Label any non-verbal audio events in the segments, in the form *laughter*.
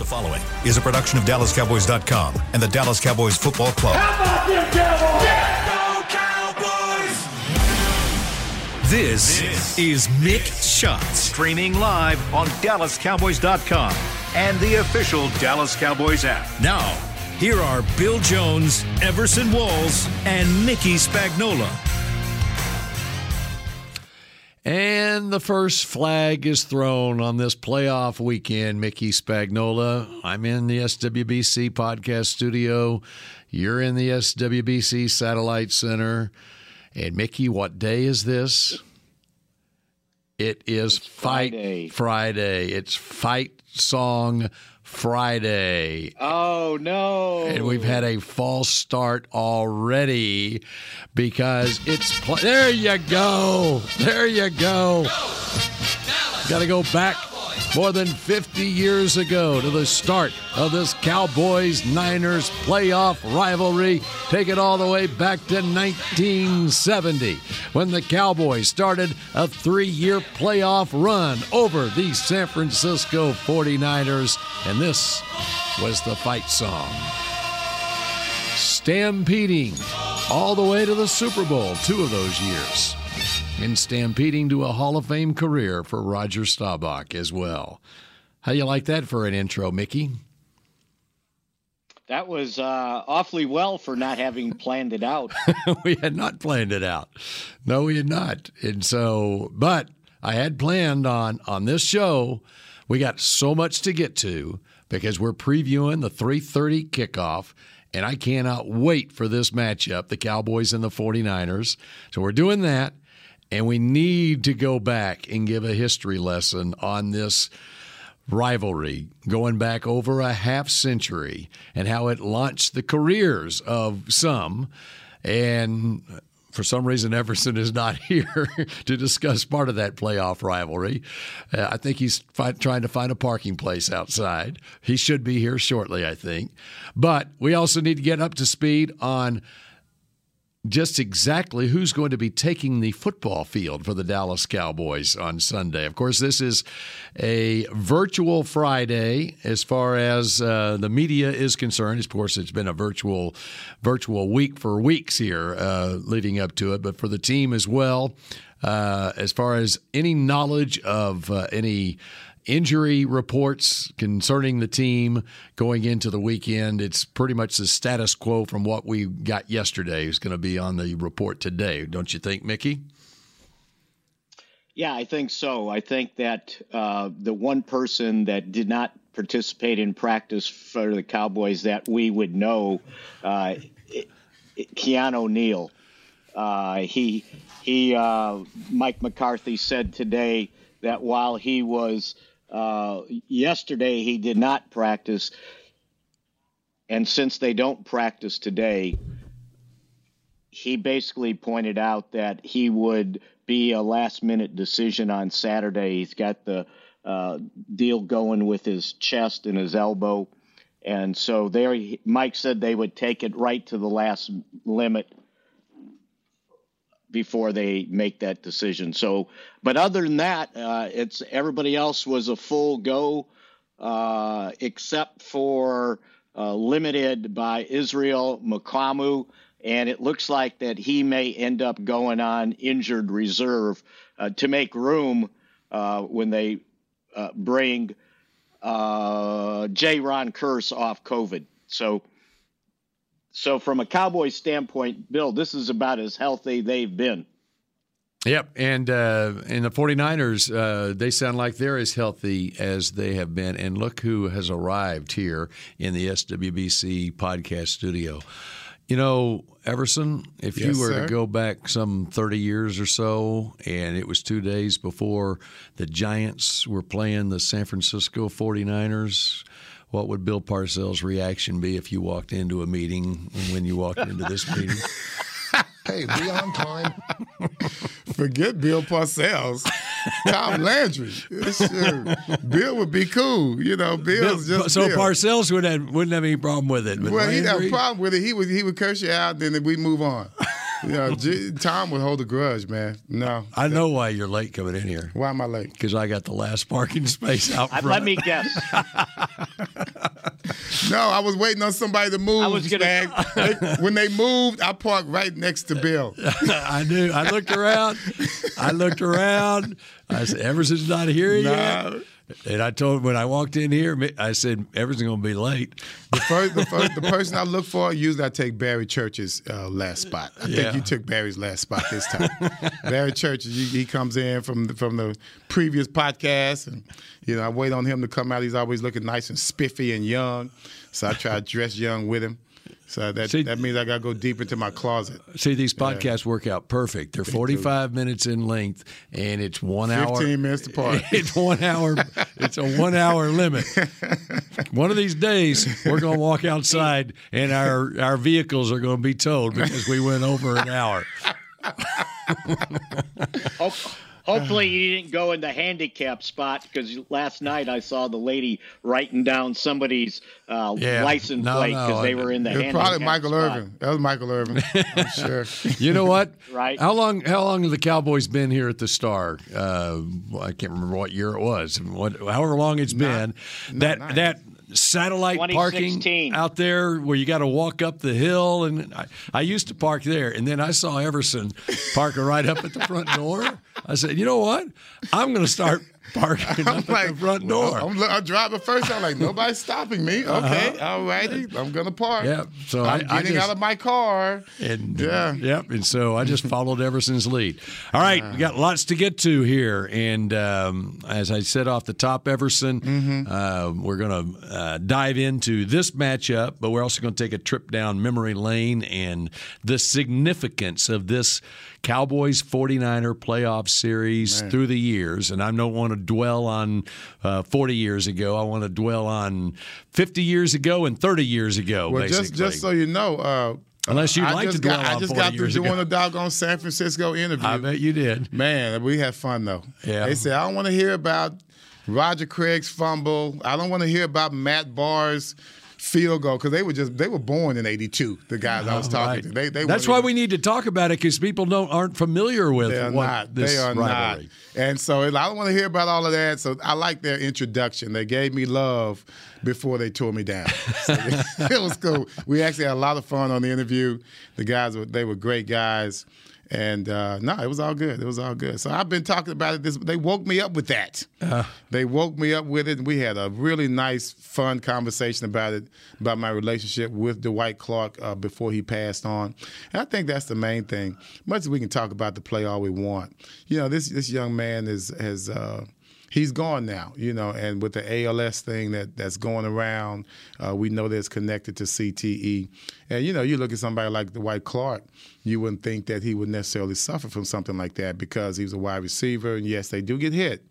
The following is a production of DallasCowboys.com and the Dallas Cowboys Football Club. How about them Cowboys? This, is Mick Shots, streaming live on DallasCowboys.com and the official Dallas Cowboys app. Now, here are Bill Jones, Everson Walls, and Mickey Spagnola. And the first flag is thrown on this playoff weekend. Mickey Spagnola. I'm in the SWBC podcast studio. You're in the SWBC Satellite Center. And Mickey, what day is this? It is It's Fight Friday. Friday. It's Fight Song Friday. Oh no! And we've had a false start already because it's. Pl- there you go. There you go. Got to go back more than 50 years ago to the start of this Cowboys Niners playoff rivalry. Take it all the way back to 1970 when the Cowboys started a three year playoff run over the San Francisco 49ers. And this was the fight song. Stampeding all the way to the Super Bowl, two of those years and stampeding to a Hall of Fame career for Roger Staubach as well. How you like that for an intro, Mickey? That was uh, awfully well for not having planned it out. *laughs* we had not planned it out. No, we had not. And so, but I had planned on on this show. We got so much to get to because we're previewing the 3:30 kickoff and I cannot wait for this matchup, the Cowboys and the 49ers. So we're doing that and we need to go back and give a history lesson on this rivalry going back over a half century and how it launched the careers of some. And for some reason, Everson is not *laughs* here to discuss part of that playoff rivalry. Uh, I think he's fi- trying to find a parking place outside. He should be here shortly, I think. But we also need to get up to speed on just exactly who's going to be taking the football field for the Dallas Cowboys on Sunday. Of course, this is a virtual Friday as far as uh, the media is concerned. Of course, it's been a virtual virtual week for weeks here uh, leading up to it, but for the team as well. Uh, as far as any knowledge of uh, any injury reports concerning the team going into the weekend. It's pretty much the status quo from what we got yesterday is going to be on the report today. Don't you think, Mickey? yeah, I think so. I think that uh, the one person that did not participate in practice for the Cowboys that we would know, uh, Keanu Neal. Uh, he he uh, Mike McCarthy said today that while he was uh, yesterday he did not practice, and since they don't practice today, he basically pointed out that he would be a last minute decision on Saturday. He's got the uh, deal going with his chest and his elbow. And so there, Mike said they would take it right to the last limit before they make that decision. So, but other than that, uh, it's everybody else was a full go, uh, except for uh, limited by Israel Mukuamu, and it looks like that he may end up going on injured reserve uh, to make room uh, when they uh, bring J. Ron Curse off COVID. So so from a Cowboys standpoint, Bill, this is about as healthy they've been. Yep, and uh, and the 49ers, uh, they sound like they're as healthy as they have been. And look who has arrived here in the SWBC podcast studio. You know, Everson, if Yes, you were sir. to go back some 30 years or so, and it was two days before the Giants were playing the San Francisco 49ers, what would Bill Parcells' reaction be if you walked into a meeting when you walked into this meeting? *laughs* Hey, be on time. *laughs* Forget Bill Parcells. Tom Landry. Sure. Bill would be cool. You know, Bill's just so Bill. Parcells would have, wouldn't have any problem with it. but Well, he'd have a problem with it. He would he would curse you out, then we move on. You know, J- Tom would hold a grudge, man. No. I know why you're late coming in here Why am I late? because I got the last parking space out front. Let me guess. *laughs* No, I was waiting on somebody to move. I was gonna- Spag. They- when they moved, I parked right next to Bill. *laughs* I knew. I looked around. I looked around. I said, Everson's not here yet. And I told when I walked in here, I said, everything's going to be late. The first, the first, the person I look for, usually I take Barry Church's uh, last spot. I Yeah. think you took Barry's last spot this time. *laughs* Barry Church, he, he comes in from the, from the previous podcast, and you know I wait on him to come out. He's always looking nice and spiffy and young, so I try to dress young with him. So that See- that means I got to go deep into my closet. See, these podcasts work out perfect. They're 45 minutes in length, and it's one hour. 15 minutes apart. *laughs* It's one hour. It's a one hour limit. *laughs* One of these days, we're going to walk outside, and our our vehicles are going to be towed because we went over an hour. *laughs* Oh. Hope, hopefully, you didn't go in the handicap spot because last night I saw the lady writing down somebody's uh, Yeah. license No, plate no, because they were in the It was handicap probably Michael spot. Irvin. That was Michael Irvin. *laughs* I'm sure. *laughs* You know what? Right. How long? How long have the Cowboys been here at the Star? Uh, I can't remember what year it was. What, however long it's been. that nice. that satellite parking out there where you got to walk up the hill, and I, I used to park there, and then I saw Everson parking right up at the front door. *laughs* I said, you know what? I'm going to start *laughs* parking up at the front door. I'm, I'm driving first. I'm like, nobody's stopping me. Okay, all righty. I'm gonna park. Uh-huh. Yeah, so I'm I- I getting just- out of my car. And Yeah. yep. And so I just *laughs* followed Everson's lead. All right, we got lots to get to here, and um, as I said off the top, Everson, Mm-hmm. uh, we're going to uh, dive into this matchup, but we're also going to take a trip down memory lane and the significance of this Cowboys 49er playoff series through the years. And I don't want to dwell on uh, 40 years ago. I want to dwell on 50 years ago and 30 years ago. Well, basically. just just so you know, uh, Unless you'd I like to dwell got, I on just 40 got through doing ago. a doggone San Francisco interview. I bet you did. Man, we had fun though. Yeah. They said I don't want to hear about Roger Craig's fumble. I don't want to hear about Matt Bahr's field goal because they were just they were born in '82. The guys I was talking Right. to. They, they That's why even- we need to talk about it because people don't aren't familiar with They are what not. this They are rivalry. not. And so I don't want to hear about all of that. So I like their introduction. They gave me love before they tore me down. *laughs* So *laughs* it was cool. We actually had a lot of fun on the interview. The guys were they were great guys. And uh, no, it was all good. It was all good. So I've been talking about it. This they woke me up with that. They woke me up with it, and we had a really nice, fun conversation about it, about my relationship with Dwight Clark uh, before he passed on. And I think that's the main thing. Much as we can talk about the play all we want, you know, this this young man is has. Uh, He's gone now, you know, and with the ALS thing that, that's going around, uh, we know that it's connected to CTE. And, you know, you look at somebody like Dwight Clark, you wouldn't think that he would necessarily suffer from something like that because he was a wide receiver. And yes, they do get hit,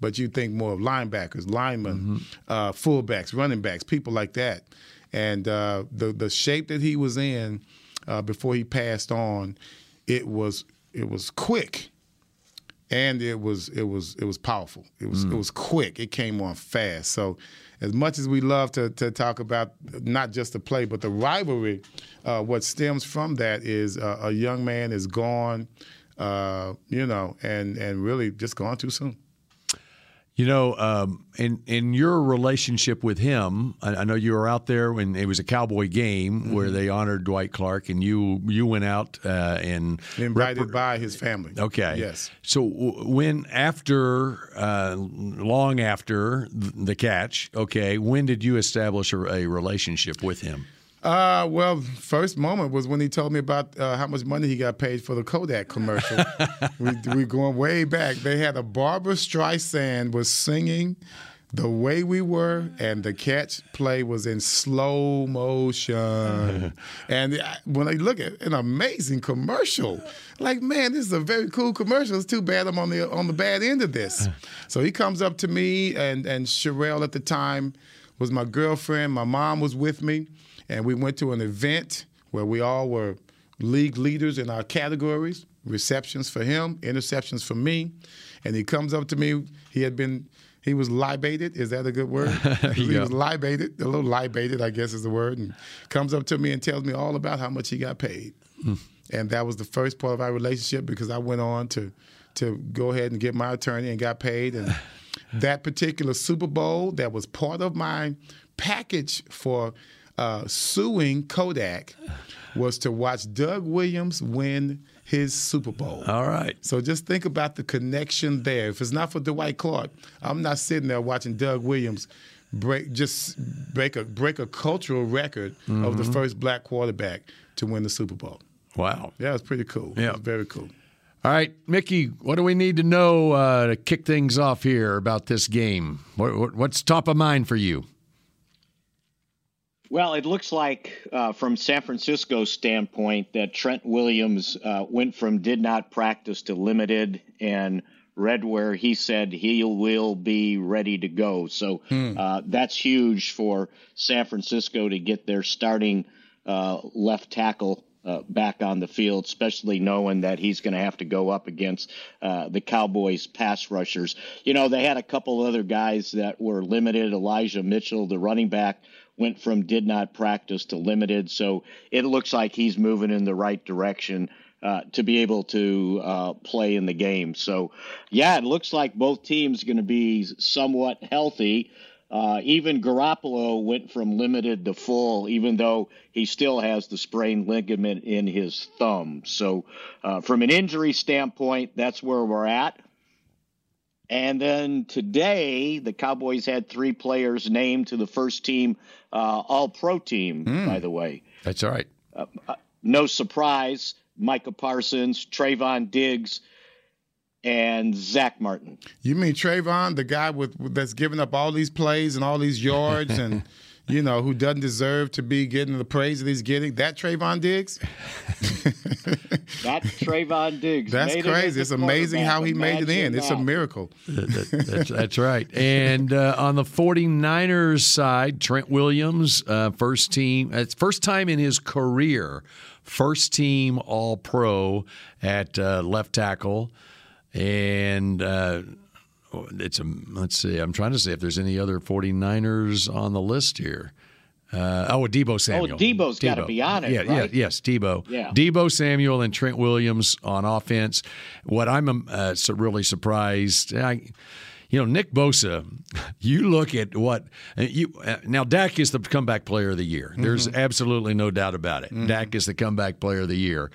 but you think more of linebackers, linemen, uh, fullbacks, running backs, people like that. And uh, the the shape that he was in uh, before he passed on, it was it was quick, and it was it was it was powerful. It was it was quick. It came on fast. So, as much as we love to to talk about not just the play but the rivalry, uh, what stems from that is uh, a young man is gone, uh, you know, and and really just gone too soon. You know, um, in in your relationship with him, I, I know you were out there when it was a Cowboy game where Mm-hmm. they honored Dwight Clark, and you you went out uh, and Invited repre- by his family. Okay. Yes. So w- when after, uh, long after the catch, okay, when did you establish a, a relationship with him? Uh, well, first moment was when he told me about uh, how much money he got paid for the Kodak commercial. *laughs* we we going way back. They had a Barbra Streisand was singing "The Way We Were," and the catch play was in slow motion. *laughs* and when I look at an amazing commercial, like man, this is a very cool commercial. It's too bad I'm on the on the bad end of this. *laughs* So he comes up to me, and and Sherelle at the time was my girlfriend. My mom was with me, and we went to an event where we all were league leaders in our categories. Receptions for him, interceptions for me, and he comes up to me. He had been. He was libated. Is that a good word? *laughs* he go. was libated. A little libated, I guess, is the word. And comes up to me and tells me all about how much he got paid. Hmm. And that was the first part of our relationship because I went on to to go ahead and get my attorney and got paid and *laughs* that particular Super Bowl that was part of my package for uh, suing Kodak was to watch Doug Williams win his Super Bowl. All right. So just think about the connection there. If it's not for Dwight Clark, I'm not sitting there watching Doug Williams break just break a break a cultural record mm-hmm. of the mm-hmm. first black quarterback to win the Super Bowl. Wow. Yeah, it's pretty cool. Yeah, very cool. All right, Mickey, what do we need to know uh, to kick things off here about this game? What, what, what's top of mind for you? Well, it looks like, uh, from San Francisco's standpoint, that Trent Williams uh, went from did not practice to limited and read where he said he will be ready to go. So hmm. uh, that's huge for San Francisco to get their starting uh, left tackle uh, back on the field, especially knowing that he's going to have to go up against uh, the Cowboys pass rushers. You know, they had a couple other guys that were limited. Elijah Mitchell, the running back, went from did not practice to limited. So it looks like he's moving in the right direction. Uh, to be able to uh, play in the game. So, yeah, it looks like both teams going to be somewhat healthy. Uh, even Garoppolo went from limited to full, even though he still has the sprained ligament in his thumb. So, uh, from an injury standpoint, that's where we're at. And then today, the Cowboys had three players named to the first team uh, All Pro team, mm. by the way. That's all right. Uh, uh, no surprise. Micah Parsons, Trevon Diggs, and Zach Martin. You mean Trevon, the guy with that's giving up all these plays and all these yards *laughs* and you know, who doesn't deserve to be getting the praise that he's getting. That Trevon Diggs. *laughs* That's Trevon Diggs. That's made crazy. It it's amazing how he made it in. That. It's a miracle. That, that, that's, that's, right. And uh, on the 49ers side, Trent Williams, uh, first team, it's first time in his career, first team All Pro at uh, left tackle. And uh, it's a let's see. I'm trying to see if there's any other 49ers on the list here. Uh, oh, Deebo Samuel. Oh, Deebo's got to be on it. Yeah, right? yeah, yes, Deebo. Yeah. Deebo Samuel and Trent Williams on offense. What I'm um, uh, so really surprised. I, you know, Nick Bosa, you look at what uh, you uh, now. Dak is the comeback player of the year. There's mm-hmm. absolutely no doubt about it. Mm-hmm. Dak is the comeback player of the year.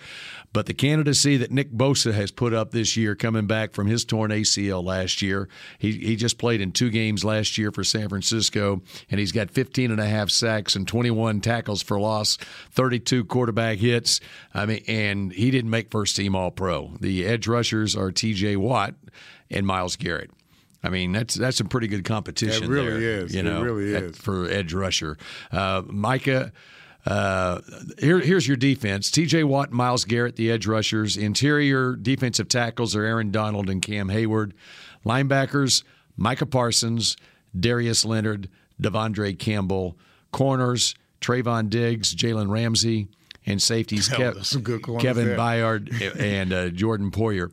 But the candidacy that Nick Bosa has put up this year, coming back from his torn ACL last year, he, he just played in two games last year for San Francisco, and he's got 15 and a half sacks and 21 tackles for loss, 32 quarterback hits. I mean, and he didn't make first team All Pro. The edge rushers are T.J. Watt and Myles Garrett. I mean, that's that's some pretty good competition. It really there, is. You know, it really is for edge rusher. Uh, Micah. Uh, here, here's your defense: T.J. Watt, Myles Garrett, the edge rushers. Interior defensive tackles are Aaron Donald and Cam Heyward. Linebackers: Micah Parsons, Darius Leonard, De'Vondre Campbell. Corners: Trevon Diggs, Jalen Ramsey, and safeties: Kev- Kevin there. Byard and uh, Jordan Poyer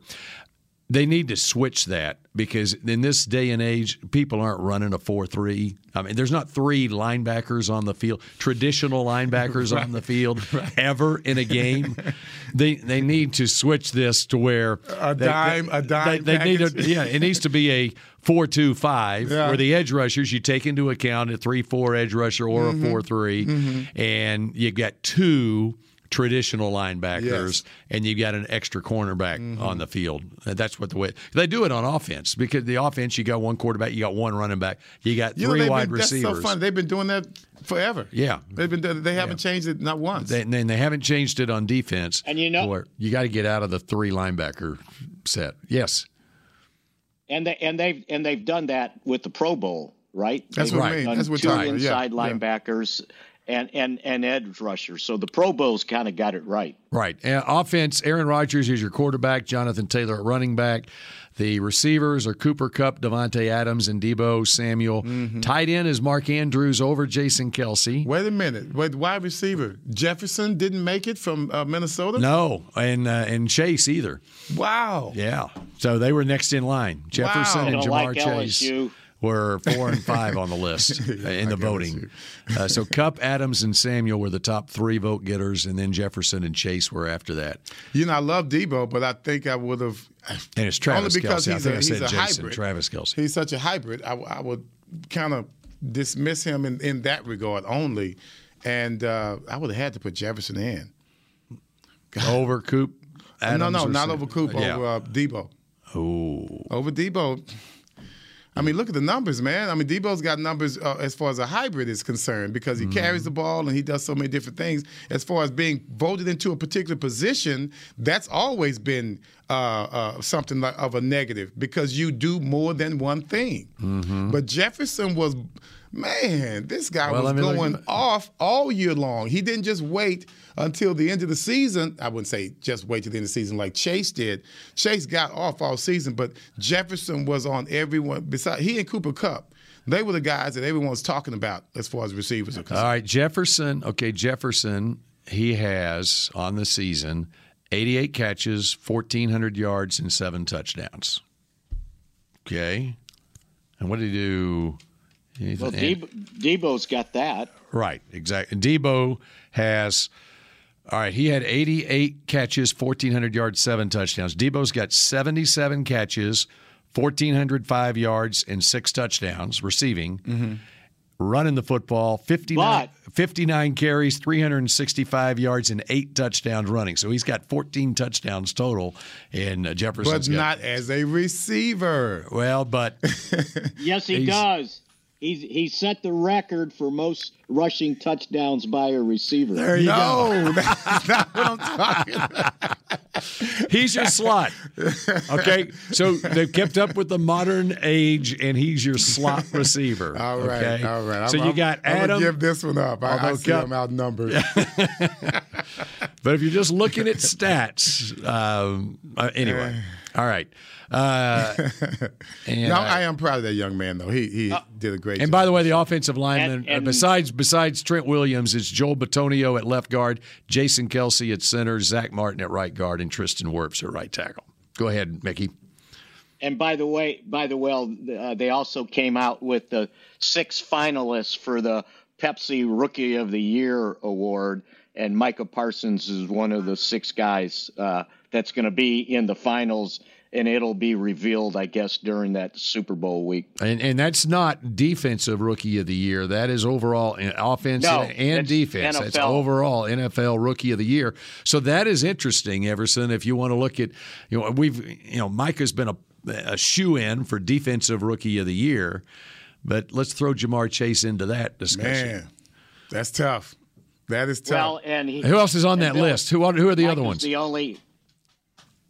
they need to switch that because in this day and age, people aren't running a 4 3. I mean, there's not three linebackers on the field, traditional linebackers *laughs* right. on the field *laughs* right. ever in a game. they they need to switch this to where a they, dime, they, a dime. They, they need a, yeah, it needs to be a four two five, yeah. where the edge rushers you take into account a three four edge rusher or mm-hmm. a four mm-hmm. and you get two traditional linebackers, yes. and you've got an extra cornerback mm-hmm. on the field. That's what the way they do it on offense because the offense you got one quarterback, you got one running back, you got you three know, wide been, receivers. That's so fun. They've been doing that forever. Yeah, they've been. They haven't yeah. changed it not once. They, and they haven't changed it on defense. And you know, you got to get out of the three linebacker set. Yes. And they and they've and they've done that with the Pro Bowl, right? That's they've what I mean. That's what two inside yeah. linebackers. Yeah and and and edge rusher. So the Pro Bowls kind of got it right. Right. And offense, Aaron Rodgers is your quarterback, Jonathan Taylor at running back. The receivers are Cooper Kupp, Davante Adams, and Deebo Samuel. Mm-hmm. Tight end is Mark Andrews over Jason Kelce. Wait a minute. Wait, wide receiver Jefferson didn't make it from uh, Minnesota. No, and uh, and Chase either. Wow. Yeah. So they were next in line. Jefferson wow. and Ja'Marr like Chase. LSU. Were four and *laughs* five on the list uh, in the voting. Uh, so Kupp, Adams, and Samuel were the top three vote getters, and then Jefferson and Chase were after that. You know, I love Deebo, but I think I would have. And it's Travis only because Kelce. I he's think a, I said Jason. hybrid. Travis Kelce. He's such a hybrid. I, I would kind of dismiss him in, in that regard only, and uh, I would have had to put Jefferson in. *laughs* Over Coop. Adams no, no, not over Cooper, Yeah. over uh, Deebo. Oh. Over Deebo. I mean, look at the numbers, man. I mean, Deebo's got numbers uh, as far as a hybrid is concerned because he Mm-hmm. carries the ball and he does so many different things. As far as being voted into a particular position, that's always been uh, uh, something like, of a negative because you do more than one thing. Mm-hmm. But Jefferson was, man, this guy Well, was I mean, look- going off all year long. He didn't just wait until the end of the season. I wouldn't say just wait till the end of the season like Chase did. Chase got off all season, but Jefferson was on everyone. Besides, he and Cooper Kupp, they were the guys that everyone was talking about as far as receivers are concerned. All right, Jefferson. Okay, Jefferson. He has on the season 88 catches, 1,400 yards, and seven touchdowns. Okay, and what did he do? Well, And- Deebo, Deebo's got that. Right, exactly. Deebo has. All right, he had 88 catches, 1,400 yards, seven touchdowns. Deebo's got 77 catches, 1,405 yards, and six touchdowns receiving. Running the football, 59, But- 59 carries, 365 yards, and eight touchdowns running. So he's got 14 touchdowns total. And uh, but Jefferson's got- not as a receiver. well, but *laughs* Yes, he does. He's he set the record for most rushing touchdowns by a receiver. There you no, *laughs* that's not what I'm talking about. He's your slot. Okay. So they've kept up with the modern age, and he's your slot receiver. *laughs* All right, okay? all right. So I'm- you got I'm, I'm Adam. gonna give this one up. I, I see Kupp- him outnumbered. *laughs* but if you're just looking at stats, um, uh, anyway. All right. Uh, *laughs* and, no, uh, I am proud of that young man, though. He he did a great job. and job. by the way, the offensive lineman, And- and- uh, besides besides Trent Williams, it's Joel Bitonio at left guard, Jason Kelce at center, Zach Martin at right guard, and Tristan Wirfs at right tackle. Go ahead, Mickey. And by the way, by the way, uh, they also came out with the six finalists for the Pepsi Rookie of the Year award, and Micah Parsons is one of the six guys uh, that's going to be in the finals, and it'll be revealed, I guess, during that Super Bowl week. And and that's not defensive rookie of the year. That is overall in offense No, and that's defense. That's overall NFL rookie of the year. So that is interesting, Everson. If you want to look at, you know, we've you know Micah's been a a shoe in for defensive rookie of the year, but let's throw Ja'Marr Chase into that discussion. man, that's tough. That is tough. Well, and he, Who else is on that Bill- list? Who are, who are the other ones? The only.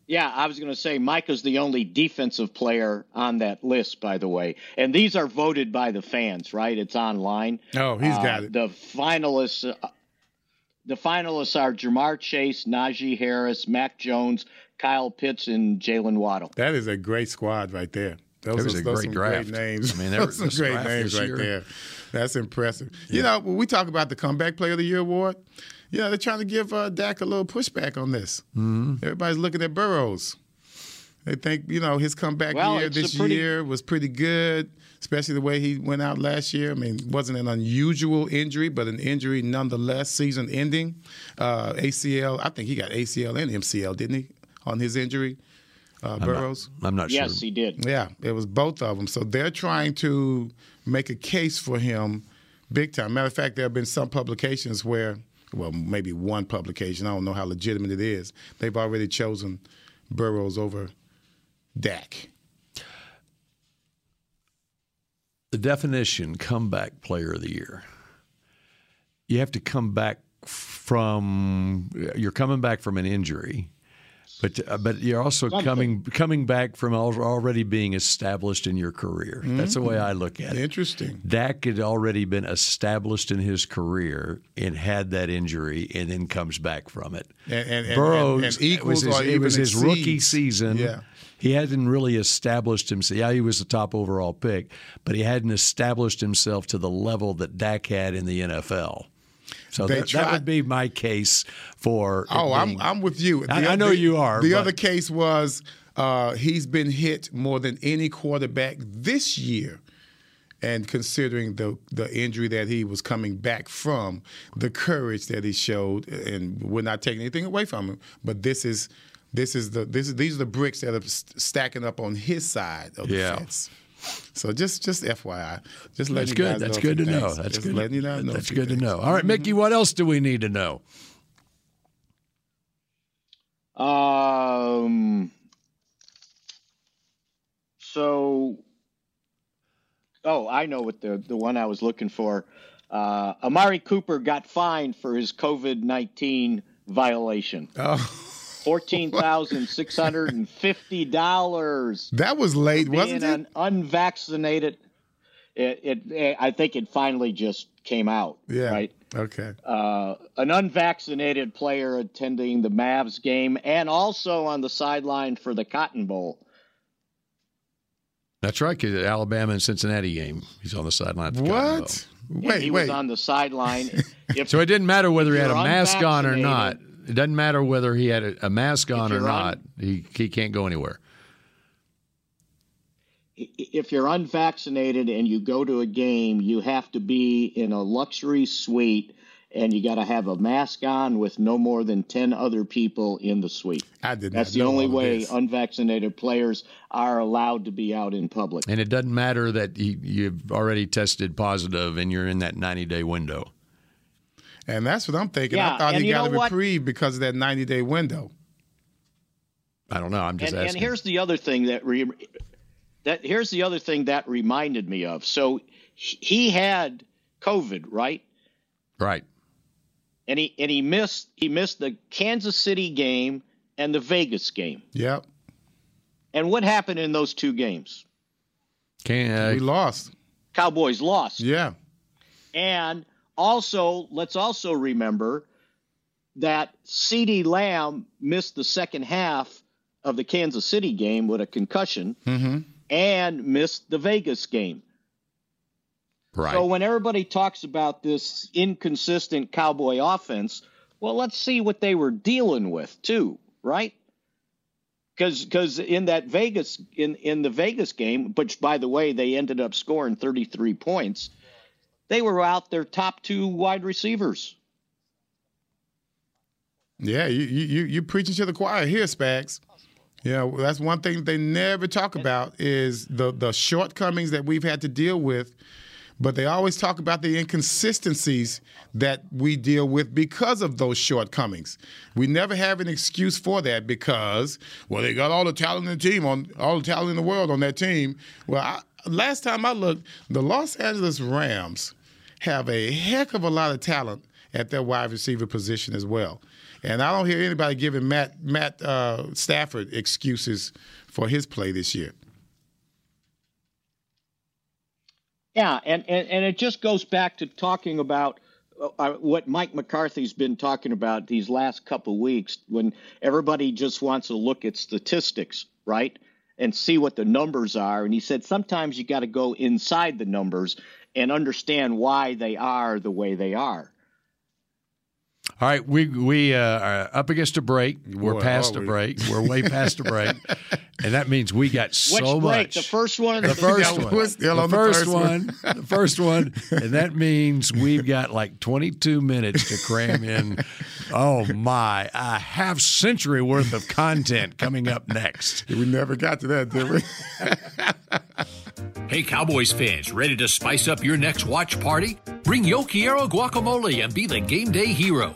Yeah, I was going to say Mike is the only defensive player on that list, by the way. And these are voted by the fans, right? It's online. Oh, he's Uh, got it. The finalists. Uh, the finalists are Ja'Marr Chase, Najee Harris, Mac Jones, Kyle Pitts, and Jaylen Waddle. That is a great squad right there. Those That was are a those great some draft. great names. I mean, that those some great draft names right year. there. That's impressive. You know, when we talk about the comeback player of the year award, yeah, you know, they're trying to give uh, Dak a little pushback on this. Mm-hmm. Everybody's looking at Burrows. They think you know his comeback Well, year this pretty- year was pretty good, especially the way he went out last year. I mean, it wasn't an unusual injury, but an injury nonetheless, season ending. Uh, ACL, I think he got ACL and MCL, didn't he, on his injury? Uh, Burrows. I'm not Yes, sure. Yes, he did. Yeah, it was both of them. So they're trying to make a case for him big time. Matter of fact, there have been some publications where, well, maybe one publication, I don't know how legitimate it is, they've already chosen Burrows over Dak. the definition comeback player of the year you have to come back from you're coming back from an injury but uh, but you're also coming coming back from already being established in your career that's the way I look at it Interesting. Dak had already been established in his career and had that injury and then comes back from it. And- and- Burrows, and- and equals was his, it was his rookie season. Yeah. He hadn't really established himself. Yeah, he was the top overall pick, but he hadn't established himself to the level that Dak had in the NFL. So that, that would be my case for. Oh, I'm, I'm with you. The I- I know the- you are, The but- other case was uh, he's been hit more than any quarterback this year and considering the the injury that he was coming back from, the courage that he showed, and we're not taking anything away from him, but this is this is the this is these are the bricks that are stacking up on his side of the yeah. fence. So just just FYI, just letting that's good. That's good to things. know. That's just good. Letting you know. That's good things. to know. All right, Mickey. What else do we need to know? Um. So Oh, I know what the the one I was looking for. Uh, Amari Cooper got fined for his COVID nineteen violation. Oh. *laughs* Fourteen thousand six hundred and fifty dollars. That was late, wasn't it? An unvaccinated. It, it, it, I think it finally just came out. Yeah. Right. Okay. Uh, an unvaccinated player attending the Mavs game and also on the sideline for the Cotton Bowl. That's right, because Alabama and Cincinnati game, he's on the sideline. what? Wait, he wait. was on the sideline. *laughs* so it didn't matter whether he had a mask on or not. It doesn't matter whether he had a, a mask on or not. Un- he he can't go anywhere. If you're unvaccinated and you go to a game, you have to be in a luxury suite and you got to have a mask on with no more than 10 other people in the suite. I did That's the only way unvaccinated players are allowed to be out in public. And it doesn't matter that you've already tested positive and you're in that 90 day window. And that's what I'm thinking. Yeah, I thought he got a reprieve what? because of that 90 day window. I don't know. I'm just and, asking. And here's the other thing that re- that here's the other thing that reminded me of. So he had COVID, right? Right and he and he missed he missed the Kansas City game and the Vegas game. Yep. And what happened in those two games? Can uh, we lost. Cowboys lost. Yeah. And also, let's also remember that CeeDee Lamb missed the second half of the Kansas City game with a concussion mm-hmm. and missed the Vegas game. Right. So when everybody talks about this inconsistent Cowboy offense, well, let's see what they were dealing with too, right? Because because in that Vegas in in the Vegas game, which by the way they ended up scoring 33 points, they were out their top two wide receivers. Yeah, you you you preaching to the choir here, Spags. Yeah, that's one thing they never talk about is the the shortcomings that we've had to deal with but they always talk about the inconsistencies that we deal with because of those shortcomings. We never have an excuse for that because, well, they got all the talent in the team on all the talent in the world on that team. Well, I, last time I looked, the Los Angeles Rams have a heck of a lot of talent at their wide receiver position as well. And I don't hear anybody giving Matt Matt uh, Stafford excuses for his play this year. Yeah, and, and, and it just goes back to talking about uh, uh, what Mike McCarthy's been talking about these last couple weeks when everybody just wants to look at statistics, right? And see what the numbers are. And he said sometimes you got to go inside the numbers and understand why they are the way they are. All right, we we uh, are up against a break. We're Boy, past a break. We're way past a break, *laughs* and that means we got so Which much. The first one, the *laughs* first one, the first one, *laughs* the first one, and that means we've got like 22 minutes to cram in. Oh my, a half century worth of content coming up next. We never got to that, did we? Hey, Cowboys fans, ready to spice up your next watch party? Bring Yo Quiero guacamole and be the game day hero.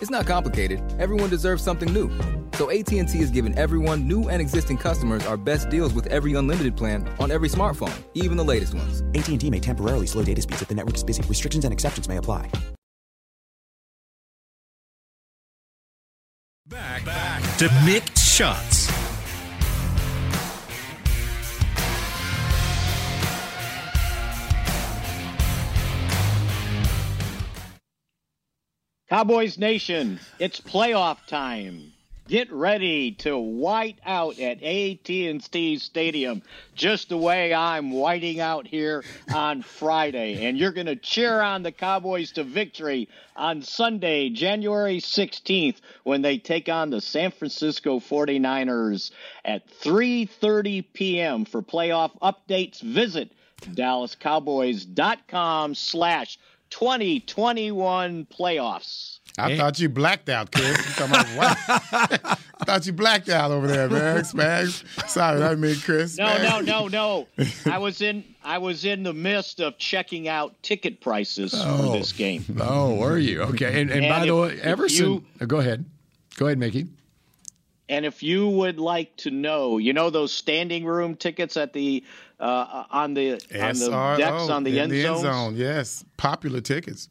It's not complicated. Everyone deserves something new. So AT&T is giving everyone, new and existing customers, our best deals with every unlimited plan on every smartphone, even the latest ones. AT&T may temporarily slow data speeds if the network is busy. Restrictions and exceptions may apply. Back, back to Mick Shots. Cowboys Nation, it's playoff time. Get ready to white out at AT&T Stadium, just the way I'm whiting out here on Friday. And you're going to cheer on the Cowboys to victory on Sunday, January 16th, when they take on the San Francisco 49ers at 3:30 p.m. For playoff updates, visit DallasCowboys.com slash 2021 playoffs. I Hey. thought you blacked out, Chris. You talking about what? *laughs* I thought you blacked out over there, man. *laughs* Spags. Sorry, I mean Chris. No, Spags. no, no, no. *laughs* I was in I was in the midst of checking out ticket prices Oh. for this game. Oh, were you? Okay. And, and, And by the way, if Everson, you- oh, go ahead. Go ahead, Mickey. And if you would like to know, you know those standing room tickets at the uh, on the on the SRO, decks on the end the end zone. Yes, popular tickets.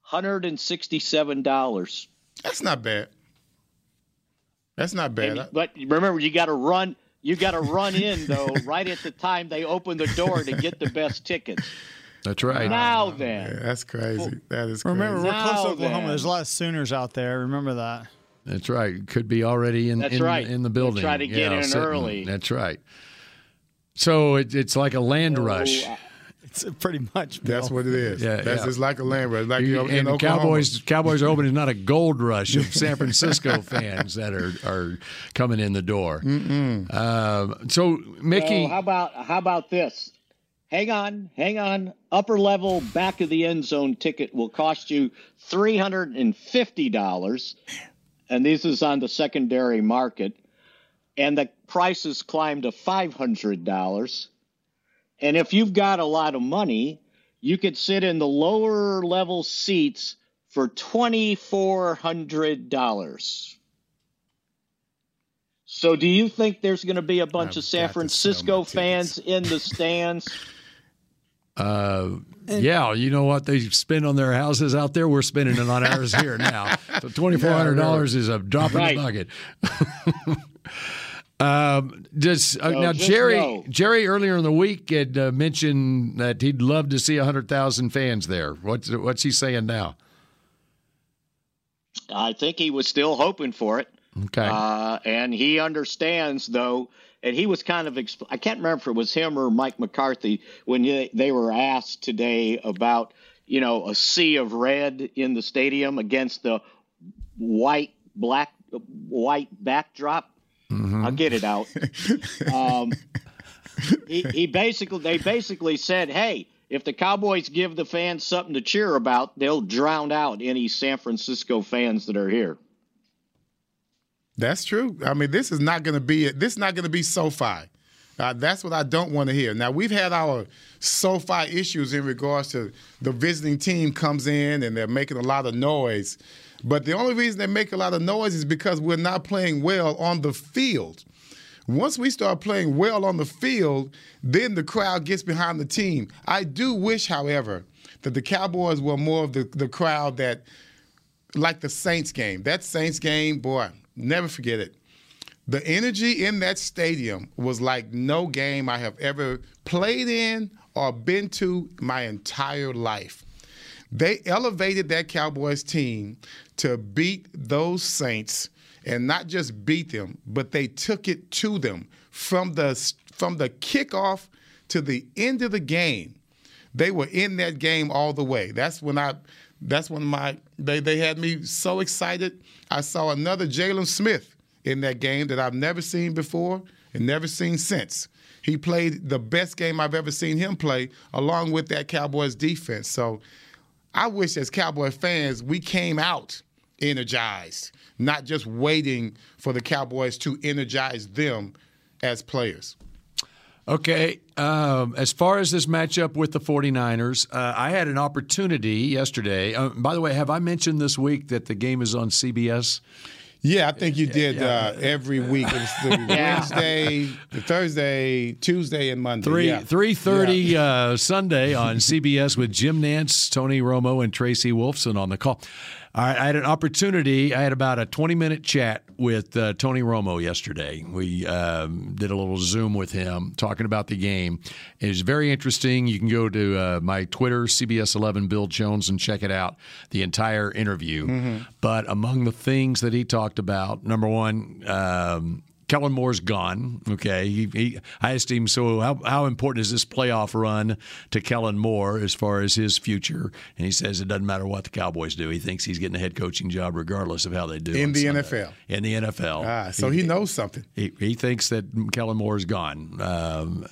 hundred and sixty-seven dollars. That's not bad. That's not bad. And- But remember, you got to run. You got to run in *laughs* though, right at the time they open the door to get the best tickets. That's right. Now then, Yeah, that's crazy. That is crazy. Remember, we're close to Oklahoma. then. There's a lot of Sooners out there. Remember that. That's right. Could be already in, That's in, right. in the They building. try to get in sitting. early. That's right. So it, it's like a land rush. uh, It's pretty much. That's what it is. Yeah, that's yeah. just like a land rush. Like You- you, in and the Oklahoma. Cowboys, Cowboys are opening not a gold rush of San *laughs* Francisco fans that are, are coming in the door. Um, so Mickey, So how about how about this? Hang on, hang on. Upper level back of the end zone ticket will cost you three hundred and fifty dollars, and this is on the secondary market, and the prices climb to five hundred dollars. And if you've got a lot of money, you could sit in the lower level seats for twenty four hundred dollars. So, do you think there's going to be a bunch I've of San got to sell Francisco fans in the stands? *laughs* uh, yeah, you know what they spend on their houses out there? We're spending it on ours here now. So *laughs* twenty four hundred dollars is a drop Right. in the bucket. *laughs* um, just uh, now, Jerry. Jerry earlier in the week had uh, mentioned that he'd love to see hundred thousand fans there. What's what's he saying now? I think he was still hoping for it. Okay. Uh, and he understands, though, and he was kind of, exp- I can't remember if it was him or Mike McCarthy when they, they were asked today about, you know, a sea of red in the stadium against the white, black, white backdrop. I'll get it out. *laughs* um, he, he basically, they basically said, hey, if the Cowboys give the fans something to cheer about, they'll drown out any San Francisco fans that are here. That's true. I mean, this is not going to be this is not going to be SoFi. Uh, that's what I don't want to hear. Now we've had our SoFi issues in regards to the visiting team comes in and they're making a lot of noise, but the only reason they make a lot of noise is because we're not playing well on the field. Once we start playing well on the field, then the crowd gets behind the team. I do wish, however, that the Cowboys were more of the, the crowd that, like the Saints game. That Saints game, boy, never forget it. The energy in that stadium was like no game I have ever played in or been to my entire life. They elevated that Cowboys team to beat those Saints and not just beat them, but they took it to them from the from the kickoff to the end of the game. They were in that game all the way. That's when I that's when my they they had me so excited. I saw another Jaylon Smith in that game that I've never seen before and never seen since. He played the best game I've ever seen him play, along with that Cowboys defense. So I wish as Cowboy fans we came out energized, not just waiting for the Cowboys to energize them as players. Okay. Um, as far as this matchup with the 49ers, uh, I had an opportunity yesterday. Uh, by the way, have I mentioned this week that the game is on CBS? Yeah, I think you did yeah. uh, every week. It the *laughs* yeah. Wednesday, the Thursday, Tuesday, and Monday. Three yeah. three thirty yeah. uh, Sunday on *laughs* CBS with Jim Nantz, Tony Romo, and Tracy Wolfson on the call. I had an opportunity. I had about a 20 minute chat with uh, Tony Romo yesterday. We um, did a little Zoom with him talking about the game. It was very interesting. You can go to uh, my Twitter, CBS 11 Bill Jones, and check it out, the entire interview. Mm-hmm. But among the things that he talked about, number one, um, Kellen Moore's gone. Okay, he, he, I asked him, so how, how important is this playoff run to Kellen Moore as far as his future? And he says it doesn't matter what the Cowboys do. He thinks he's getting a head coaching job regardless of how they do in the Sunday. NFL. In the NFL, ah, so he, he knows something. He, he thinks that Kellen Moore is gone, um,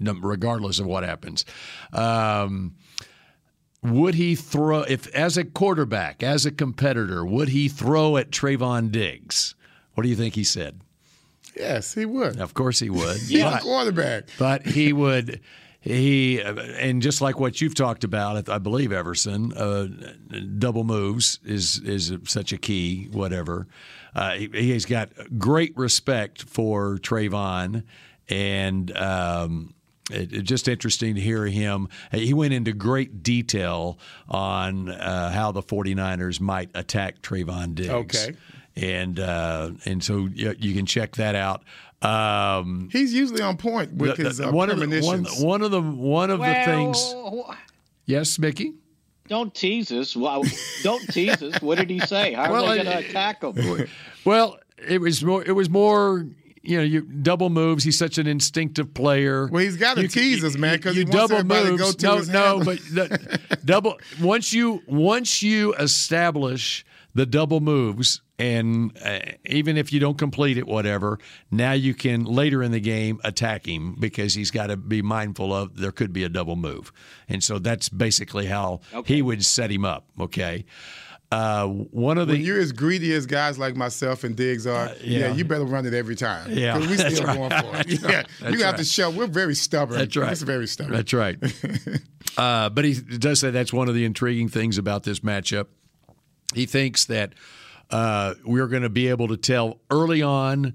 regardless of what happens. Um, would he throw if as a quarterback, as a competitor, would he throw at Trevon Diggs? What do you think he said? Yes, he would. Of course he would. He's a quarterback. But he would. He and just like what you've talked about, I believe Everson, uh, double moves is is such a key. Whatever, uh, he, has got great respect for Trevon, and um, it, it's just interesting to hear him. He went into great detail on uh, how the 49ers might attack Trevon Diggs. Okay and uh, and so you, you, can check that out. Um, He's usually on point with the, his uh, one premonitions. Of the, one, one, of the one of well, the things. Yes, Mickey. Don't tease us. Well, don't tease us. What did he say? How well, are they going to attack him? *laughs* Well, it was more. It was more you know, you double moves. He's such an instinctive player. Well, he's got to tease us, man, because he wants double moves. no, no, but the, double. Once you once you establish the double moves, and uh, even if you don't complete it, whatever, now you can later in the game attack him because he's got to be mindful of there could be a double move, and so that's basically how okay. he would set him up. Okay. Uh, one of the when you're as greedy as guys like myself and Diggs are, uh, yeah. yeah. you better run it every time. Yeah, we *laughs* still right. going for it. *laughs* yeah, you have to show we're very stubborn. That's right. It's very stubborn. That's right. *laughs* uh, but he does say that's one of the intriguing things about this matchup. He thinks that uh, we're going to be able to tell early on.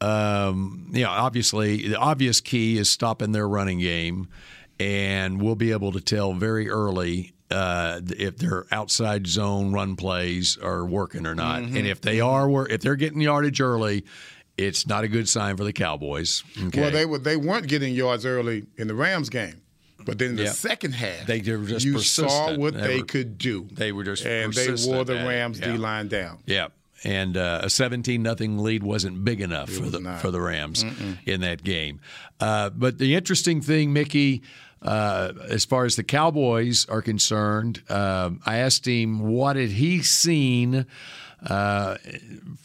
Um, you know, obviously, the obvious key is stopping their running game, and we'll be able to tell very early uh, if their outside zone run plays are working or not. Mm-hmm. And if they are, if they're getting yardage early, it's not a good sign for the Cowboys. Okay? Well, they were they weren't getting yards early in the Rams game. But then in the yep. second half, they were just you persistent. saw what they, they could do. They were just and they wore the Rams D line down. Yeah, and uh, a seventeen nothing lead wasn't big enough it for the not. for the Rams Mm-mm. in that game. Uh, but the interesting thing, Mickey. Uh, as far as the Cowboys are concerned, um, I asked him what had he seen uh,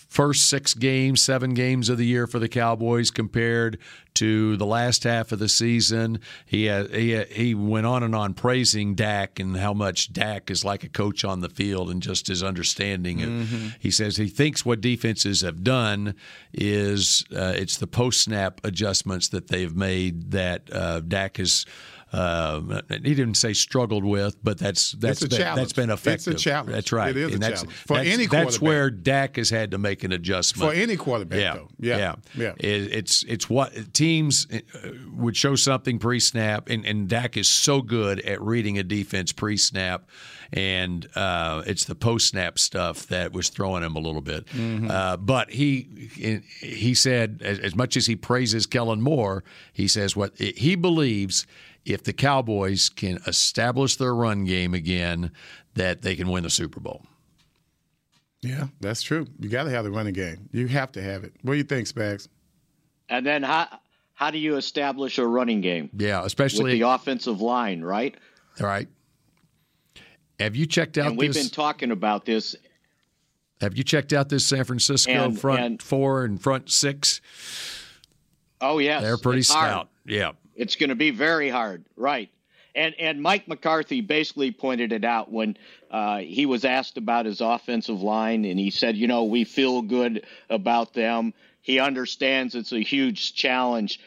first six games, seven games of the year for the Cowboys compared to the last half of the season. He he he went on and on praising Dak and how much Dak is like a coach on the field and just his understanding. Mm-hmm. He says he thinks what defenses have done is uh, it's the post snap adjustments that they've made that uh, Dak has Um, he didn't say struggled with, but that's that's It's a been, challenge. that's been effective. It's a challenge. That's right. It is a that's, challenge. For that's, any that's where Dak has had to make an adjustment For any quarterback, Yeah, though. Yeah. yeah, Yeah. It- it's it's what teams uh, would show something pre-snap, and, and Dak is so good at reading a defense pre-snap, and uh, it's the post-snap stuff that was throwing him a little bit. Mm-hmm. Uh, but he he said, as, as much as he praises Kellen Moore, he says what he believes if the Cowboys can establish their run game again, that they can win the Super Bowl. Yeah, that's true. You got to have the running game. You have to have it. What do you think, Spags? And then how how do you establish a running game? Yeah, with especially the offensive line, right? all right. Have you checked out And we've this? been talking about this. Have you checked out this San Francisco And- front and- four and front six? Oh yes, They're pretty it's hard. stout. Yeah. It's going to be very hard, right? And and Mike McCarthy basically pointed it out when uh, he was asked about his offensive line, and he said, you know, we feel good about them. He understands it's a huge challenge,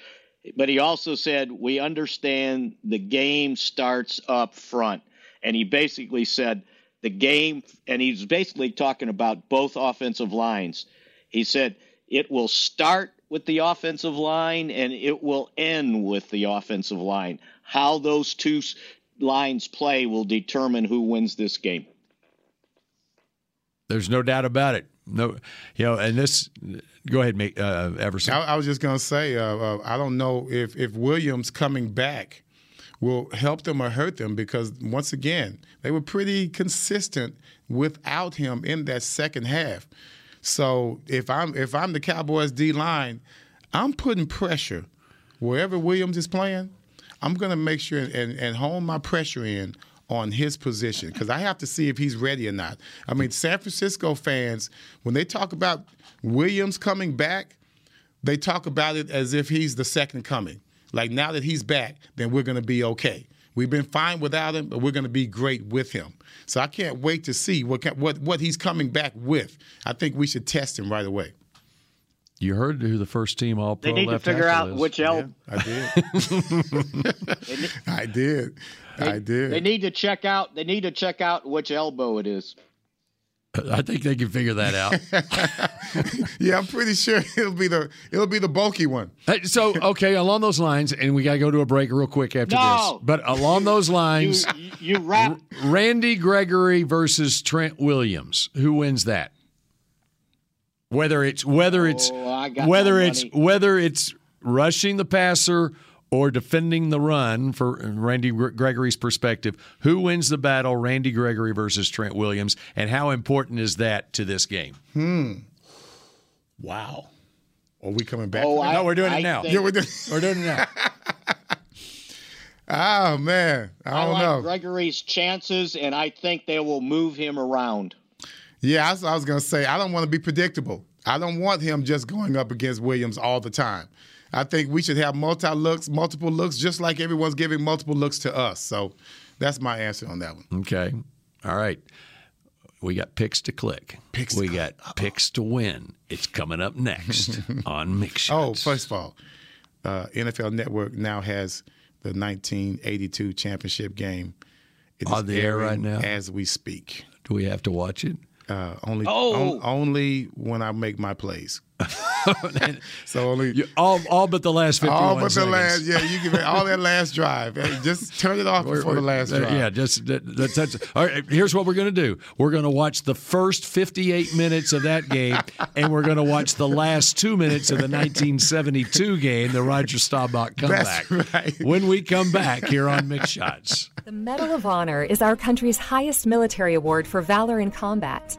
but he also said we understand the game starts up front, and he basically said the game, and he's basically talking about both offensive lines. He said it will start with the offensive line and it will end with the offensive line. How those two lines play will determine who wins this game. There's no doubt about it. No, you know, and this. Go ahead, make uh, Everson. I, I was just going to say, uh, uh, I don't know if, if Williams coming back will help them or hurt them because, once again, they were pretty consistent without him in that second half. So if I'm if I'm the Cowboys D line, I'm putting pressure wherever Williams is playing. I'm going to make sure and, and hone my pressure in on his position because I have to see if he's ready or not. I mean, San Francisco fans, when they talk about Williams coming back, they talk about it as if he's the second coming. Like now that he's back, then we're going to be okay. We've been fine without him, but we're going to be great with him. So I can't wait to see what what what he's coming back with. I think we should test him right away. You heard who the first team All Pro They need to figure out is. which el- *laughs* I did. I did. I did. They need to check out. They need to check out which elbow it is. I think they can figure that out. *laughs* yeah, I'm pretty sure it'll be the it'll be the bulky one. Hey, so okay, along those lines, and we got to go to a break real quick after No! this. But along those *laughs* lines, you, you wrap. Randy Gregory versus Trent Williams. Who wins that? Whether it's whether oh, it's Oh, whether it's money. whether it's rushing the passer or defending the run for Randy Gregory's perspective, who wins the battle, Randy Gregory versus Trent Williams, and how important is that to this game? Hmm. Wow. Are we coming back? Oh. I- No, we're doing I it now. yeah, we're doing. *laughs* We're doing it now. *laughs* Oh man, I I don't like know. Gregory's chances, and I think they will move him around. Yeah, that's what I was gonna say. I don't want to be predictable. I don't want him just going up against Williams all the time. I think we should have multi looks, multiple looks, just like everyone's giving multiple looks to us. So that's my answer on that one. Okay. All right. We got picks to click. Picks to we click. got picks to win. It's coming up next *laughs* on Mix Oh, first of all, uh, NFL Network now has the 1982 championship game. It is On the air right now? as we speak. Do we have to watch it? Uh, only, Oh. on- only when I make my plays. *laughs* so only You- all, all but the last 51 all but the last. Yeah, you give can all that last drive. Hey, Just turn it off We're- before the we're- last uh, drive. Yeah, just that, that's, that's all right. Here's what we're going to do. We're going to watch the first 58 minutes of that game, and we're going to watch the last two minutes of the 1972 game, the Roger Staubach comeback. That's right. When we come back here on Mick Shots. The Medal of Honor is our country's highest military award for valor in combat.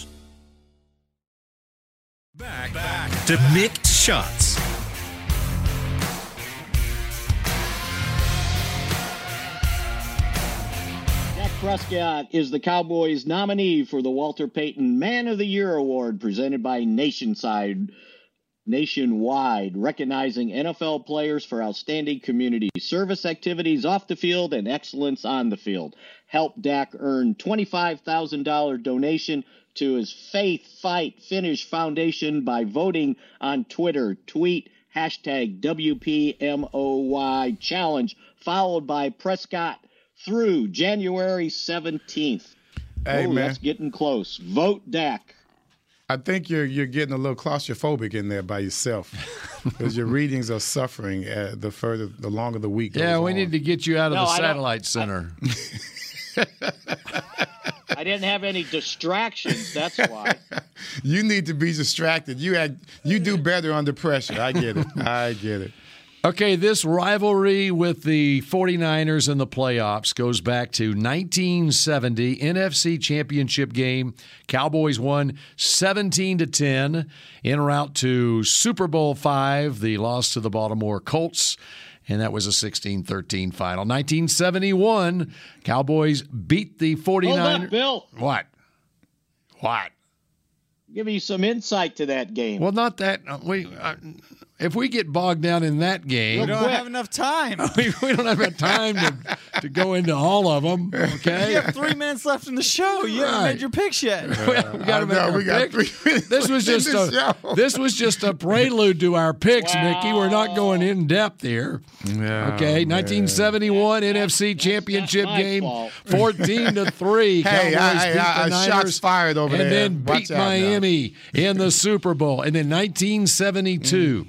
Back, back to Mick Shots. Dak Prescott is the Cowboys nominee for the Walter Payton Man of the Year Award presented by Nationside nationwide, recognizing NFL players for outstanding community service activities off the field and excellence on the field. Help Dak earn $25,000 donation to his Faith Fight Finish Foundation by voting on Twitter. Tweet hashtag WPMOY challenge, followed by Prescott through January 17th. Hey, oh, man. that's getting close. Vote Dak. I think you're you're getting a little claustrophobic in there by yourself *laughs* because your readings are suffering uh, the further the longer the week. Yeah, goes we on. need to get you out of No, the I satellite center. I *laughs* *laughs* didn't have any distractions. That's why. *laughs* You need to be distracted. You had you do better under pressure. I get it. I get it. Okay, this rivalry with the 49ers in the playoffs goes back to 1970 NFC Championship game. Cowboys won 17 to 10 en route to Super Bowl 5, the loss to the Baltimore Colts. And that was a 16 13 final. 1971, Cowboys beat the 49ers. Hold up, Bill. What? What? Give me some insight to that game. Well, not that. uh, We, uh, if we get bogged down in that game, We don't have enough time. *laughs* we, we don't have enough time to, to go into all of them. Okay. You have three minutes left in the show. You haven't Right. made your picks yet. *laughs* we haven't got to I make know, our we got picks. three minutes This was left just in the a show. this was just a prelude to our picks, Mickey. We're not going in depth here. Yeah, Okay, man. 1971 NFC Championship my game, fault. 14 to *laughs* three. Hey, Cowboys I- I- beat I- the shots Niners fired over and there. then Watch beat out now. Miami in the Super Bowl, and then 1972. Mm.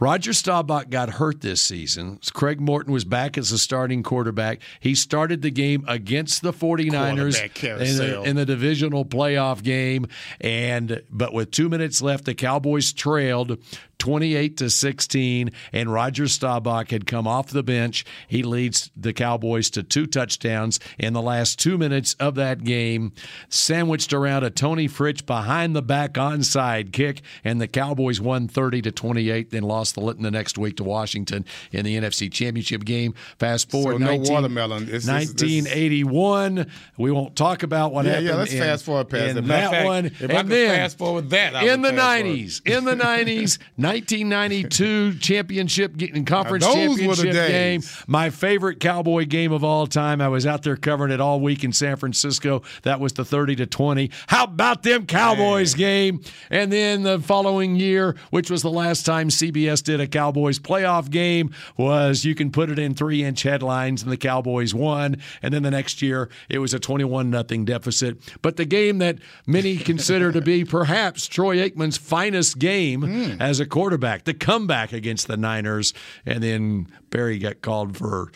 Roger Staubach got hurt this season. Craig Morton was back as a starting quarterback. He started the game against the 49ers in the, in the divisional playoff game. And but with two minutes left, the Cowboys trailed 28 to 16, and Roger Staubach had come off the bench. He leads the Cowboys to two touchdowns in the last two minutes of that game, sandwiched around a Toni Fritsch behind the back onside kick, and the Cowboys won 30 to 28, then lost the the next week to Washington in the NFC Championship game. Fast forward, So no 19 watermelon. It's- it's- this- 1981. We won't talk about what Yeah, happened. yeah, let's in- fast forward past in it. Matter of that fact, one. if I and could then fast forward that, I in would the fast 90s, in the 90s, *laughs* 1992 *laughs* championship getting conference Now, those were the championship game. My favorite Cowboy game of all time. I was out there covering it all week in San Francisco. That was the 30 to 20. How about them Cowboys game? And then the following year, which was the last time CBS did a Cowboys playoff game, was you can put it in three inch headlines, and the Cowboys won. And then the next year, it was a 21 nothing deficit. But the game that many consider to be *laughs* perhaps Troy Aikman's finest game hmm. as a quarterback, the comeback against the Niners, and then Barry got called for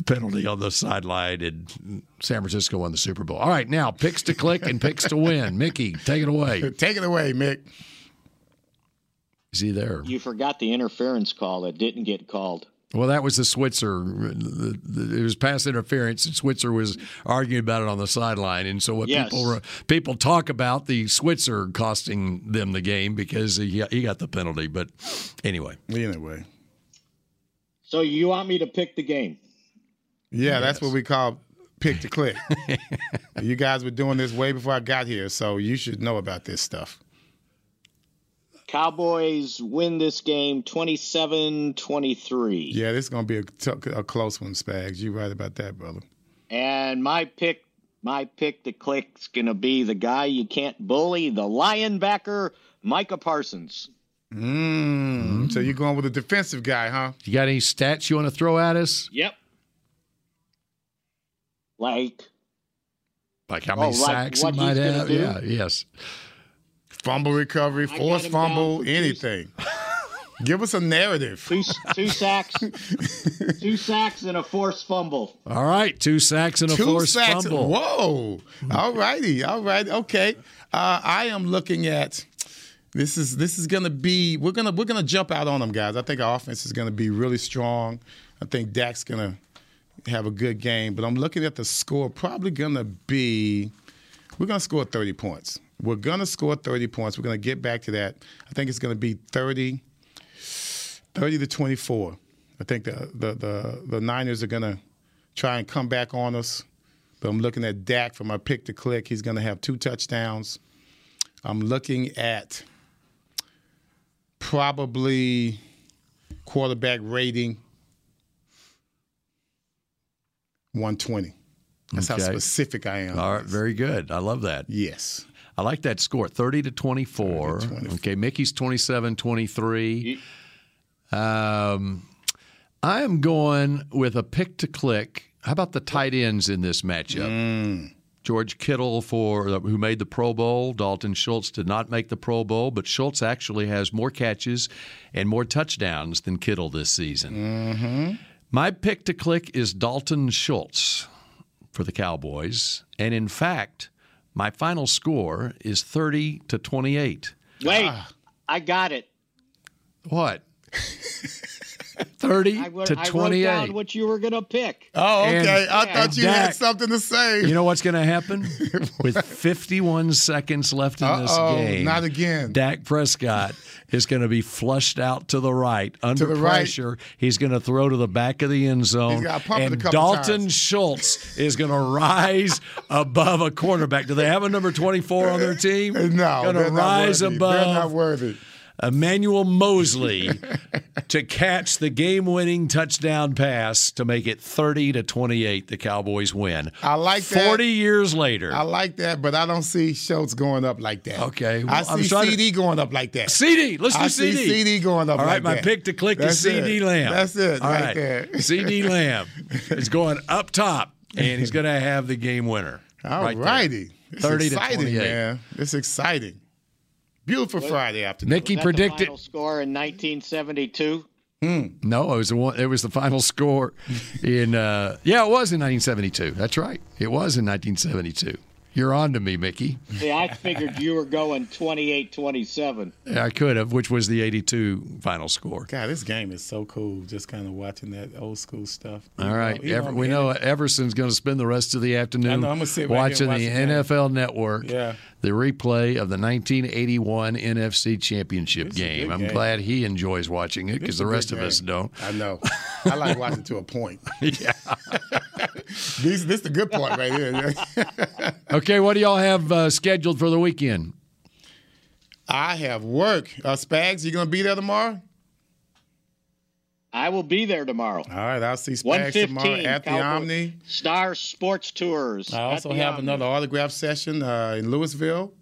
a penalty on the sideline, and San Francisco won the Super Bowl. All right, now picks to click and picks to win. Mickey, take it away. *laughs* Take it away, Mick. Is he there? You forgot the interference call that didn't get called. Well, that was the Switzer. The, the, it was pass interference, and Switzer was arguing about it on the sideline. And so, what Yes. people people talk about the Switzer costing them the game because he, he got the penalty. But anyway, Anyway, So you want me to pick the game? yeah, that's what we call pick to click. *laughs* you guys were doing this way before I got here, so you should know about this stuff. Cowboys win this game 27-23. Yeah, this is gonna be a, t- a close one, Spags. You're right about that, brother. And my pick my pick to click's gonna be the guy you can't bully, the linebacker, Micah Parsons. Mm. So you're going with a defensive guy, huh? you got any stats you want to throw at us? Yep. Like Like how Oh, many like sacks what he might have? do? Yeah, yes. Fumble recovery, got forced him down fumble, anything. Give us a narrative. two two *laughs* sacks, two sacks and a forced fumble. All right, two sacks and a Two forced sacks. fumble. Whoa. All righty. All right. Okay. Uh, I am looking at this is this is gonna be we're gonna we're gonna jump out on them guys. I think our offense is gonna be really strong. I think Dak's gonna have a good game, but I'm looking at the score. Probably gonna be we're gonna score 30 points. We're gonna score 30 points. We're gonna get back to that. I think it's gonna be 30, 30 to 24. I think the the the, the Niners are gonna try and come back on us. But I'm looking at Dak for my pick to click. He's going to have two touchdowns. I'm looking at probably quarterback rating 120. That's how specific I am. All right, very good. I love that. Yes. I like that score 30 to 24. Okay, Mickey's 27 23. Um, I am going with a pick to click. How about the tight ends in this matchup? George Kittle for who made the Pro Bowl. Dalton Schultz did not make the Pro Bowl, but Schultz actually has more catches and more touchdowns than Kittle this season. Mm-hmm. My pick to click is Dalton Schultz for the Cowboys, and in fact, my final score is 30 to 28. Wait, Ah. I got it. What? *laughs* 30 I, wrote- to I wrote 28. down what you were gonna pick. Oh, okay. And- I and thought you had something to say. You know what's going to happen? *laughs* With 51 seconds left in this Uh-oh, game, not again. Dak Prescott is going to be flushed out to the right under the right. pressure. He's going to throw to the back of the end zone. He's gotta it a and couple Dalton times. Schultz is going to rise above a cornerback. Do they have a number 24 on their *laughs* team? No, going to they're not rise worthy. above They're not worthy. Emmanuel Moseley to catch the game-winning touchdown pass to make it 30 to 28. The Cowboys win. I like that. 40 years later. I like that, but I don't see Schultz going up like that. Okay, I well, I'm see trying to- CD going up like that. CD, let's do I CD. see CD going up All right, like my that. pick to click That's is CD it. Lamb. That's it, All right right, there. CD *laughs* Lamb is going up top, and he's going to have the game winner. All right righty. It's 30 to exciting, 28. man. It's exciting. Beautiful Friday afternoon. Nicky Was that predicted. the final score in 1972. No, it was the one. It was the final score in. Uh, yeah, it was in 1972. That's right. It was in 1972. You're on to me, Mickey. See, I figured you were going 28-27. Yeah, I could have, which was the 82 final score. God, this game is so cool. Just kind of watching that old school stuff. All right, You know, Ever, I'm we know it. Everson's going to spend the rest of the afternoon know, I'm gonna sit right watching and the watch the. NFL Network. Yeah. The replay of the 1981 NFC Championship It's game. I'm game. glad he enjoys watching it because the rest of us don't. I know. *laughs* I like watching to a point. *laughs* yeah. *laughs* This, this is the good part right here. *laughs* Okay, what do y'all have uh, scheduled for the weekend? I have work. Uh, Spags, you gonna be there tomorrow? I will be there tomorrow. All right, I'll see Spags tomorrow 115 at the Cowboy- Omni. Star Sports Tours. I also have Omni. another autograph session uh, in Louisville.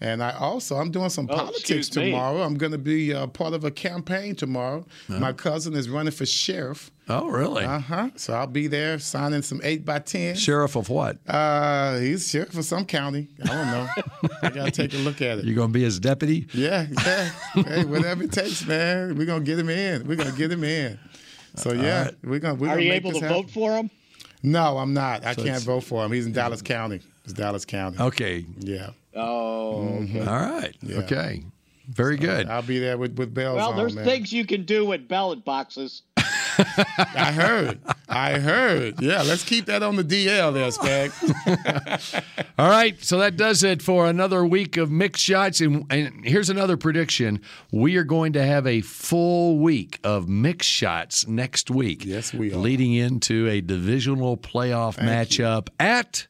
And I also I'm doing some Oh, politics excuse me. tomorrow. I'm going to be uh, part of a campaign tomorrow. My cousin is running for sheriff. Oh, really? Uh huh. So I'll be there signing some eight by ten. Sheriff of what? Uh, he's sheriff of some county. I don't know. *laughs* I gotta take a look at it. You're going to be his deputy? Yeah, yeah. *laughs* hey, whatever it takes, man. We're gonna get him in. We're gonna get him in. So yeah, right. we're gonna. We're Are gonna you make able to happen. vote for him? No, I'm not. I So can't vote for him. He's in Dallas County. It's Dallas County. Okay. Yeah. Oh, okay. Mm-hmm. All right. Yeah. Okay. Very good. I'll be there with with bells Well, on. there's man. things you can do with ballot boxes. *laughs* I heard. I heard. Yeah, let's keep that on the DL there, Spag. *laughs* All right, so that does it for another week of Mick Shots. And, and here's another prediction: we are going to have a full week of Mick Shots next week. Yes, we are. leading into a divisional playoff matchup at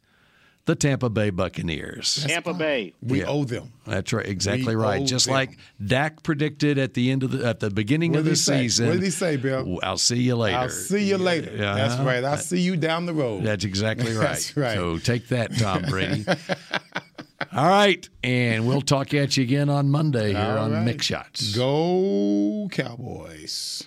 the Tampa Bay Buccaneers. Tampa Bay. We Yeah. owe them. That's right, exactly We right. Just them. like Dak predicted at the end of the at the beginning What of the he say? season. What did he say, Bill? I'll see you later. I'll see you later. Yeah. That's uh-huh. right. I'll see you down the road. That's exactly right. *laughs* That's right. So take that, Tom Brady. *laughs* All right, and we'll talk at you again on Monday here All on right. Mick Shots. Go Cowboys.